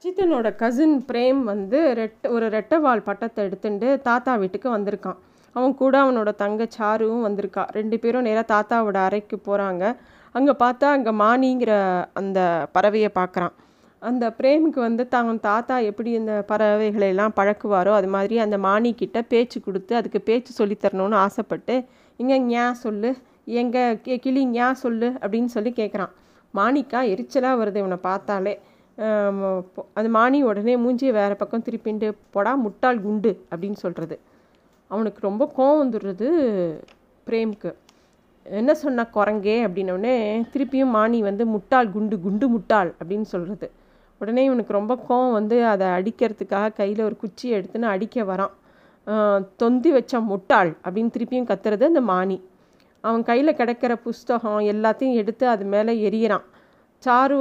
அஜித்தனோட cousin Prem வந்து red ஒரு ரெட்டைவால் பட்டத்தை எடுத்துட்டு தாத்தா வீட்டுக்கு வந்திருக்கான். அவன் கூட அவனோட தங்க சாருவும் வந்திருக்கா. ரெண்டு பேரும் நேராக தாத்தாவோட அறைக்கு போகிறாங்க அங்கே பார்த்தா அங்கே மானிங்கிற அந்த பறவையை பார்க்குறான். அந்த பிரேமுக்கு வந்து தான் தாத்தா எப்படி இந்த பறவைகளை எல்லாம் பழக்குவாரோ அது மாதிரி அந்த மானிக்கிட்ட பேச்சு கொடுத்து அதுக்கு பேச்சு சொல்லித்தரணும்னு ஆசைப்பட்டு இங்கே ஞா சொல்லு. எங்கே கி- கிளி ஞா சொல்லு. அப்படின்னு சொல்லி கேட்குறான் மாணிக்கா எரிச்சலாக வருது இவனை பார்த்தாலே. அந்த மாணி மானி உடனே மூஞ்சியை வேறு பக்கம் திருப்பிண்டு போடா முட்டாள் குண்டு அப்படின்னு சொல்கிறது அவனுக்கு ரொம்ப கோவம் வந்துடுறது பிரேம்க்கு. என்ன சொன்ன குரங்கே? அப்படின்னோடனே திருப்பியும் மானி வந்து முட்டாள் குண்டு குண்டு முட்டாள் அப்படின்னு சொல்கிறது உடனே இவனுக்கு ரொம்ப கோவம் வந்து அதை அடிக்கிறதுக்காக கையில் ஒரு குச்சியை எடுத்துன்னு அடிக்க வரான். தொந்தி வச்ச முட்டாள் அப்படின்னு திருப்பியும் கத்துறது அந்த மானி அவன் கையில் கிடைக்கிற புஸ்தகம் எல்லாத்தையும் எடுத்து அது மேலே எரியறான் சாரு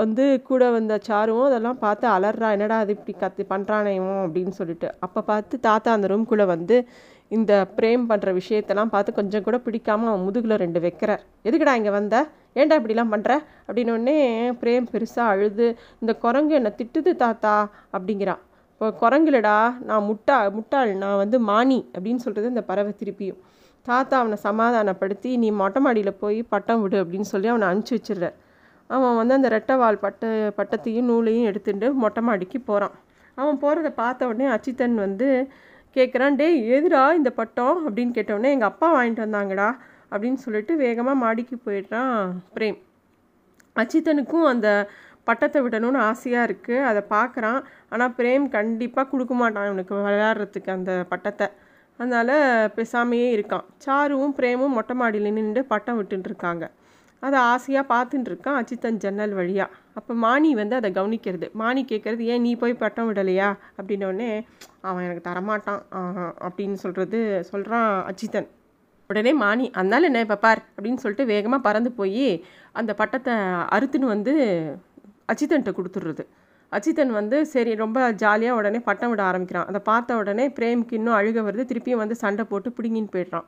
வந்து கூட வந்த சாருவும் அதெல்லாம் பார்த்து அலறா என்னடா அது இப்படி கத்து பண்ணுறானே அப்படின்னு சொல்லிட்டு. அப்போ பார்த்து தாத்தா அந்த ரூம்குள்ளே வந்து இந்த பிரேம் பண்ணுற விஷயத்தெல்லாம் பார்த்து கொஞ்சம் கூட பிடிக்காம அவன் முதுகில் ரெண்டு வைக்கிறார். எதுக்குடா இங்கே வந்த? ஏன்டா இப்படிலாம் பண்ணுற அப்படின்னோடனே பிரேம் பெருசாக அழுது இந்த குரங்கு என்னை திட்டுது தாத்தா அப்படிங்கிறான் இப்போ குரங்குலடா நான் முட்டா முட்டாள் நான் வந்து மானி அப்படின்னு சொல்கிறது இந்த பறவை திருப்பியும். தாத்தா அவனை சமாதானப்படுத்தி நீ மொட்டை மாடியில் போய் பட்டம் விடு அப்படின்னு சொல்லி அவனை அனுப்பிச்சி வச்சிடுறார். அவன் வந்து அந்த ரெட்டைவால் பட்ட பட்டத்தையும் நூலையும் எடுத்துட்டு மொட்டை மாடிக்கு போகிறான் அவன் போகிறத பார்த்த உடனே அச்சித்தன் வந்து கேட்குறான் டேய் எதுடா இந்த பட்டம்? அப்படின்னு கேட்டவுடனே எங்கள் அப்பா வாங்கிட்டு வந்தாங்கடா அப்படின்னு சொல்லிட்டு வேகமாக மாடிக்கு போயிடுறான் பிரேம். அச்சித்தனுக்கும் அந்த பட்டத்தை விடணும்னு ஆசையாக இருக்குது அதை பார்க்குறான். ஆனால் பிரேம் கண்டிப்பாக கொடுக்க மாட்டான் இவனுக்கு விளையாடுறதுக்கு அந்த பட்டத்தை. அதனால் பேசாமையே இருக்கான். சாருவும் பிரேமும் மொட்டை மாடியில் நின்று பட்டம் விட்டுட்டு இருக்காங்க. அதை ஆசையாக பார்த்துட்டு இருக்கான் அச்சித்தன் ஜன்னல் வழியாக அப்போ மானி வந்து அதை கவனிக்கிறது. மானி கேட்குறது ஏன் நீ போய் பட்டம் விடலையா? அப்படின்னோடனே அவன் எனக்கு தரமாட்டான். அப்படின்னு சொல்கிறது சொல்கிறான் அச்சித்தன் உடனே மானி அதனால என்ன இப்போ பார்? அப்படின்னு சொல்லிட்டு வேகமாக பறந்து போய் அந்த பட்டத்தை அறுத்துன்னு வந்து அஜித்தன்ட்ட கொடுத்துடுறது. அச்சித்தன் வந்து சரி ரொம்ப ஜாலியாக உடனே பட்டம் விட ஆரம்பிக்கிறான். அதை பார்த்த உடனே பிரேமுக்கு இன்னும் அழுக வருது. திருப்பியும் வந்து சண்டை போட்டு பிடுங்கின்னு போயிடுறான்.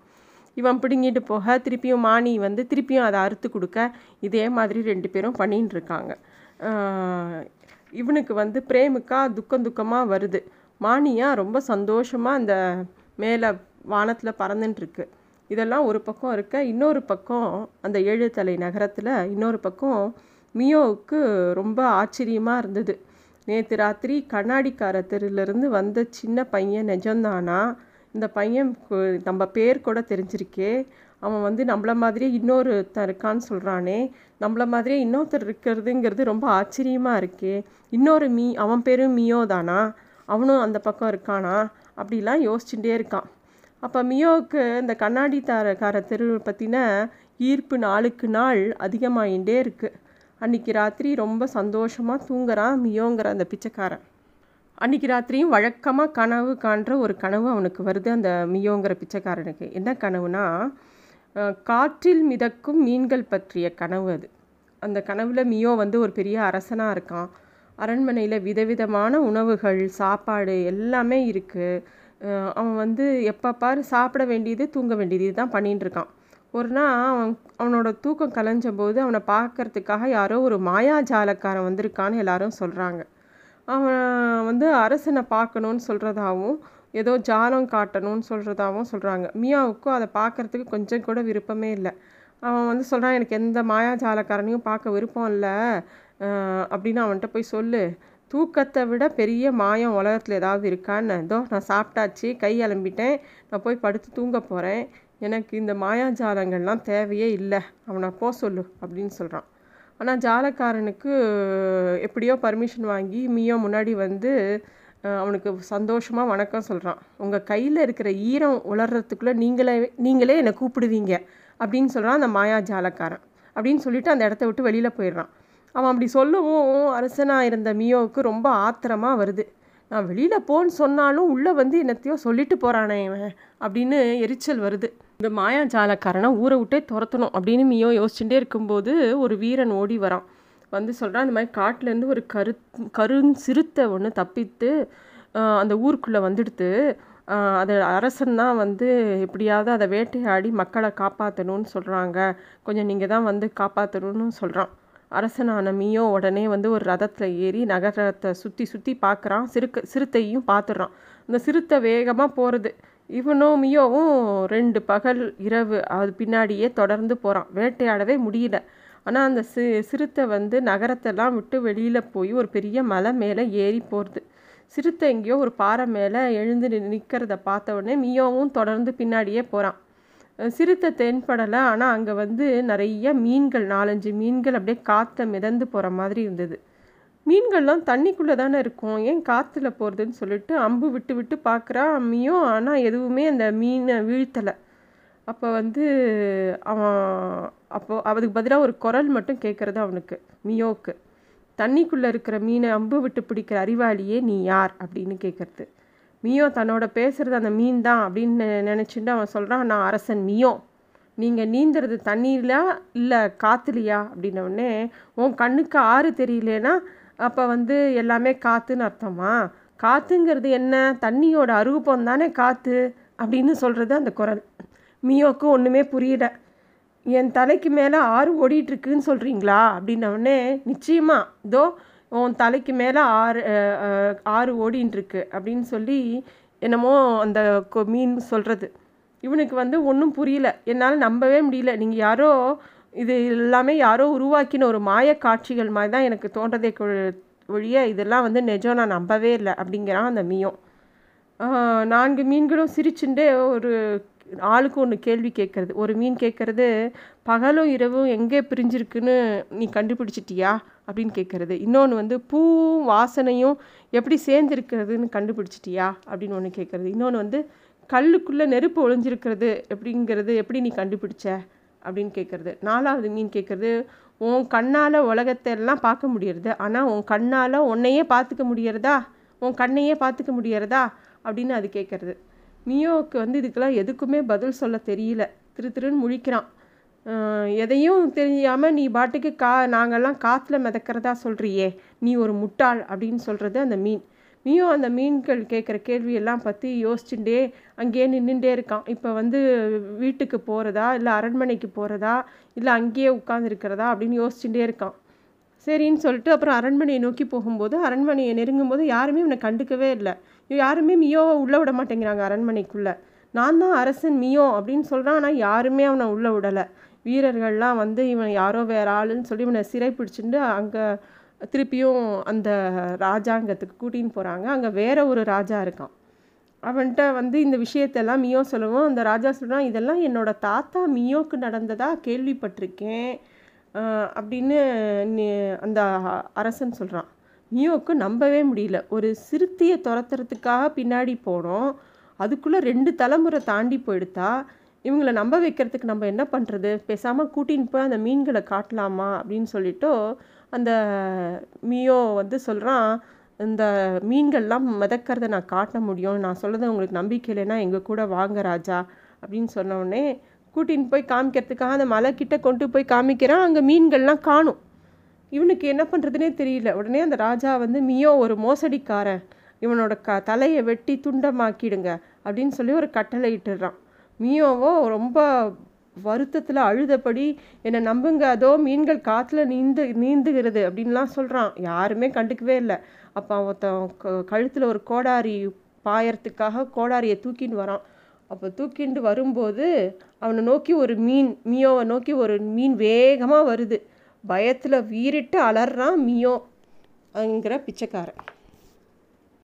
இவன் பிடுங்கிட்டு போக திருப்பியும் மானி வந்து திருப்பியும் அதை அறுத்து கொடுக்க இதே மாதிரி ரெண்டு பேரும் பண்ணின்னு இருக்காங்க. இவனுக்கு வந்து பிரேமுக்கா துக்கம் துக்கமாக வருது. மானியா ரொம்ப சந்தோஷமாக அந்த மேலே வானத்தில் பறந்துட்டுருக்கு இதெல்லாம் ஒரு பக்கம் இருக்க இன்னொரு பக்கம் அந்த ஏழு தலை நகரத்தில் இன்னொரு பக்கம் மியோவுக்கு ரொம்ப ஆச்சரியமாக இருந்தது. நேற்று ராத்திரி கண்ணாடிக்கார தெருவிலேருந்து வந்த சின்ன பையன் நிஜம்தானா? இந்த பையன் நம்ம பேர் கூட தெரிஞ்சிருக்கே. அவன் வந்து நம்மள மாதிரியே இன்னொருத்தன் இருக்கான்னு சொல்கிறானே நம்மள மாதிரியே இன்னொருத்தர் இருக்கிறதுங்கிறது ரொம்ப ஆச்சரியமாக இருக்கே. இன்னொரு மீ அவன் பேரும் மியோ தானா? அவனும் அந்த பக்கம் இருக்கானா? அப்படிலாம் யோசிச்சுட்டே இருக்கான். அப்போ மியோவுக்கு இந்த கண்ணாடி தாரக்கார தெரு பற்றின ஈர்ப்பு நாளுக்கு நாள் அதிகமாகிட்டே இருக்குது அன்னைக்கு ராத்திரி ரொம்ப சந்தோஷமாக தூங்குறான் மியோங்கிற அந்த பிச்சைக்காரன். அன்னைக்கு ராத்திரியும் வழக்கமாக கனவு காண்ற ஒரு கனவு அவனுக்கு வருது அந்த மியோங்கிற பிச்சைக்காரனுக்கு. என்ன கனவுனா காற்றில் மிதக்கும் மீன்கள் பற்றிய கனவு அது. அந்த கனவில் மியோ வந்து ஒரு பெரிய அரசனாக இருக்கான். அரண்மனையில் விதவிதமான உணவுகள் சாப்பாடு எல்லாமே இருக்குது அவன் வந்து எப்போ பார் சாப்பிட வேண்டியது தூங்க வேண்டியது இதுதான் பண்ணிகிட்டு இருக்கான். ஒரு நாள் அவன் அவனோட தூக்கம் கலைஞ்ச போது அவனை பார்க்கறதுக்காக யாரோ ஒரு மாயாஜாலக்காரன் வந்திருக்கான்னு எல்லாரும் சொல்கிறாங்க அவன் வந்து அரசனை பார்க்கணுன்னு சொல்கிறதாவும் ஏதோ ஜாலம் காட்டணும்னு சொல்கிறதாவும் சொல்கிறாங்க மியாவுக்கும் அதை பார்க்கறதுக்கு கொஞ்சம் கூட விருப்பமே இல்லை. அவன் வந்து சொல்கிறான் எனக்கு எந்த மாயாஜாலக்காரனையும் பார்க்க விருப்பம் இல்லை. அப்படின்னு அவன்கிட்ட போய் சொல்லு. தூக்கத்தை விட பெரிய மாயம் உலகத்தில் ஏதாவது இருக்கான்னு. இதோ நான் சாப்பிட்டாச்சு கை அலம்பிட்டேன். நான் போய் படுத்து தூங்க போகிறேன் எனக்கு இந்த மாயாஜாலங்கள்லாம் தேவையே இல்லை. அவனை போ சொல்லு அப்படின்னு சொல்கிறான் ஆனால் ஜாலக்காரனுக்கு எப்படியோ பர்மிஷன் வாங்கி மியோ முன்னாடி வந்து அவனுக்கு சந்தோஷமாக வணக்கம் சொல்கிறான் உங்கள் கையில் இருக்கிற ஈரம் உலர்றதுக்குள்ளே நீங்களே நீங்களே என்னை கூப்பிடுவீங்க அப்படின்னு சொல்கிறான் அந்த மாயா ஜாலக்காரன். அப்படின்னு சொல்லிட்டு அந்த இடத்த விட்டு வெளியில் போயிடுறான். அவன் அப்படி சொல்லவும் அரசனாக இருந்த மியோவுக்கு ரொம்ப ஆத்திரமாக வருது. நான் வெளியில் போன்னு சொன்னாலும் உள்ளே வந்து என்னத்தையோ சொல்லிட்டு போகிறானே இவன் அப்படின்னு எரிச்சல் வருது. இந்த மாயாஜாலக்காரனை ஊரை விட்டே துரத்தணும் அப்படின்னு மியோ யோசிச்சுட்டே இருக்கும்போது ஒரு வீரன் ஓடி வரான். வந்து சொல்கிறான் இந்த மாதிரி காட்டிலேருந்து ஒரு கரு கருண் சிறுத்தை ஒன்று தப்பித்து அந்த ஊருக்குள்ளே வந்துடுத்து. அது அரசன் தான் வந்து எப்படியாவது அதை வேட்டையாடி மக்களை காப்பாற்றணும்னு சொல்கிறாங்க கொஞ்சம் நீங்கள் தான் வந்து காப்பாற்றணும்னு சொல்கிறான் அரசனான மியோ உடனே வந்து ஒரு ரதத்தில் ஏறி நகரத்தை சுற்றி சுற்றி பார்க்குறான் சிறுக்க சிறுத்தையும் பார்த்துடுறான் அந்த சிறுத்தை வேகமாக போகிறது இவனும் மியோவும் ரெண்டு பகல் இரவு அது பின்னாடியே தொடர்ந்து போகிறான் வேட்டையாடவே முடியல. ஆனால் அந்த சி சிறுத்தை வந்து நகரத்தெல்லாம் விட்டு வெளியில் போய் ஒரு பெரிய மலை மேலே ஏறி போகிறது சிறுத்தை எங்கேயோ ஒரு பாறை மேலே எழுந்து நிற்கிறத பார்த்த உடனே மியோவும் தொடர்ந்து பின்னாடியே போகிறான் சிறுத்தை தென்படலை ஆனால் அங்கே வந்து நிறைய மீன்கள் நாலஞ்சு மீன்கள் அப்படியே காற்றை மிதந்து போகிற மாதிரி இருந்தது. மீன்கள்லாம் தண்ணிக்குள்ளே தானே இருக்கும். ஏன் காற்றுல போகிறதுன்னு சொல்லிட்டு அம்பு விட்டு விட்டு பார்க்குறா அம்மியும் ஆனால் எதுவுமே அந்த மீனை வீழ்த்தலை. அப்போ வந்து அவன் அப்போ அதுக்கு பதிலாக ஒரு குரல் மட்டும் கேட்குறது அவனுக்கு மியோவுக்கு. தண்ணிக்குள்ளே இருக்கிற மீனை அம்பு விட்டு பிடிக்கிற அறிவாளியே நீ யார் அப்படின்னு கேட்குறது மியோ தன்னோட பேசுகிறது அந்த மீன் தான் அப்படின்னு நினச்சிட்டு அவன் சொல்கிறான் நான் அரசன் மியோ. நீங்கள் நீந்துறது தண்ணியிலா இல்லை காற்றுலையா அப்படின்னோடனே உன் கண்ணுக்கு ஆறு தெரியலனா அப்போ வந்து எல்லாமே காற்றுன்னு அர்த்தமா? காற்றுங்கிறது என்ன? தண்ணியோட அருகுப்பம் தானே காற்று அப்படின்னு சொல்கிறது அந்த குரல். மியோக்கு ஒன்றுமே புரியல. என் தலைக்கு மேலே ஆறு ஓடிட்டுருக்குன்னு சொல்கிறீங்களா அப்படின்னவுடனே நிச்சயமாக இதோ உன் தலைக்கு மேலே ஆறு ஆறு ஓடின்ட்டுருக்கு அப்படின்னு சொல்லி என்னமோ அந்த மீன் சொல்கிறது இவனுக்கு வந்து ஒன்றும் புரியல. என்னால் நம்பவே முடியல. நீங்கள் யாரோ இது எல்லாமே யாரோ உருவாக்கின ஒரு மாய காட்சிகள் மாதிரி தான் எனக்கு தோன்றதே ஒழிய இதெல்லாம் வந்து நிஜம் நான் நம்பவே இல்லை அப்படிங்கிறான் அந்த மீயும் நான்கு மீன்களும் சிரிச்சுட்டே ஒரு ஆளுக்கு ஒன்று கேள்வி கேட்குறது. ஒரு மீன் கேட்குறது பகலும் இரவும் எங்கே பிரிஞ்சிருக்குன்னு நீ கண்டுபிடிச்சிட்டியா? அப்படின்னு கேட்குறது. இன்னொன்று வந்து பூவும் வாசனையும் எப்படி சேர்ந்துருக்கிறதுன்னு கண்டுபிடிச்சிட்டியா அப்படின்னு ஒன்று கேட்குறது. இன்னொன்று வந்து கல்லுக்குள்ளே நெருப்பு ஒளிஞ்சிருக்கிறது எப்படிங்கிறது எப்படி நீ கண்டுபிடிச்ச அப்படின்னு கேட்குறது. நாலாவது மீன் கேட்குறது உன் கண்ணால் உலகத்தை எல்லாம் பார்க்க முடியறது. ஆனால் உன் கண்ணால் உன்னையே பார்த்துக்க முடியறதா? உன் கண்ணையே பார்த்துக்க முடியறதா? அப்படின்னு அது கேட்குறது. மியோவுக்கு வந்து இதுக்கெல்லாம் எதுக்குமே பதில் சொல்ல தெரியல. திரு திருன்னு முழிக்கிறான். எதையும் தெரியாமல் நீ பாட்டுக்கு கா நாங்கள்லாம் காற்றுல மிதக்கிறதா சொல்கிறியே நீ ஒரு முட்டாள் அப்படின்னு சொல்கிறது அந்த மீன். நீயும் அந்த மீன்கள் கேட்குற கேள்வியெல்லாம் பற்றி யோசிச்சுட்டே அங்கேயே நின்றுட்டே இருக்கான். இப்போ வந்து வீட்டுக்கு போகிறதா இல்லை அரண்மனைக்கு போகிறதா இல்லை அங்கேயே உட்காந்துருக்கிறதா அப்படின்னு யோசிச்சுட்டே இருக்கான். சரின்னு சொல்லிட்டு அப்புறம் அரண்மனையை நோக்கி போகும்போது அரண்மனையை நெருங்கும் போது யாருமே இவனை கண்டுக்கவே இல்லை. யாருமே மியோவை உள்ளே விட மாட்டேங்கிறாங்க அரண்மனைக்குள்ளே. நான் தான் அரசன் மியோ அப்படின்னு சொல்கிறான் ஆனால் யாருமே அவனை உள்ளே விடலை. வீரர்கள்லாம் வந்து இவன் யாரோ வேற ஆளுன்னு சொல்லி இவனை சிறை பிடிச்சிட்டு அங்கே திருப்பியும் அந்த ராஜாங்கத்துக்கு கூட்டின்னு போகிறாங்க அங்கே வேற ஒரு ராஜா இருக்கான். அவன்கிட்ட வந்து இந்த விஷயத்தெல்லாம் மியோ சொல்லவும் அந்த ராஜா சொல்கிறான் இதெல்லாம் என்னோடய தாத்தா மியோக்கு நடந்ததாக கேள்விப்பட்டிருக்கேன். அப்படின்னு அந்த அரசன் சொல்கிறான் மியோவுக்கு நம்பவே முடியல. ஒரு சிறுத்தையை துரத்துறதுக்காக பின்னாடி போனோம். அதுக்குள்ளே ரெண்டு தலைமுறை தாண்டி போயிடுத்தா இவங்களை நம்ப வைக்கிறதுக்கு நம்ம என்ன பண்ணுறது பேசாமல் கூட்டின்னு போய் அந்த மீன்களை காட்டலாமா? அப்படின்னு சொல்லிட்டு அந்த மியோ வந்து சொல்கிறான் இந்த மீன்கள்லாம் மிதக்கிறத நான் காட்ட முடியும். நான் சொல்கிறது உங்களுக்கு நம்பிக்கை இல்லைன்னா எங்கள் கூட வாங்க ராஜா அப்படின்னு சொன்னோடனே கூட்டின்னு போய் காமிக்கிறதுக்காக அந்த மலை கிட்ட கொண்டு போய் காமிக்கிறான். அங்கே மீன்கள்லாம் காணும். இவனுக்கு என்ன பண்ணுறதுனே தெரியல. உடனே அந்த ராஜா வந்து மியோ ஒரு மோசடிக்காரன். இவனோட க தலையை வெட்டி துண்டமாக்கிடுங்க. அப்படின்னு சொல்லி ஒரு கட்டளை இட்டுடுறான் மியோவோ ரொம்ப வருத்தத்தில் அழுதபடி என்னை நம்புங்க அதோ மீன்கள் காற்றுல நீந்து நீந்துகிறது அப்படின்லாம் சொல்கிறான் யாருமே கண்டுக்கவே இல்லை. அப்போ ஒருத்தன் கழுத்தில் ஒரு கோடாரி பாயறதுக்காக கோடாரியை தூக்கின்னு வரான். அப்போ தூக்கிண்டு வரும்போது அவனை நோக்கி ஒரு மீன் மியோவை நோக்கி ஒரு மீன் வேகமாக வருது. பயத்தில் வீறிட்டு அலறான் மியோ அங்கிற பிச்சைக்காரன்.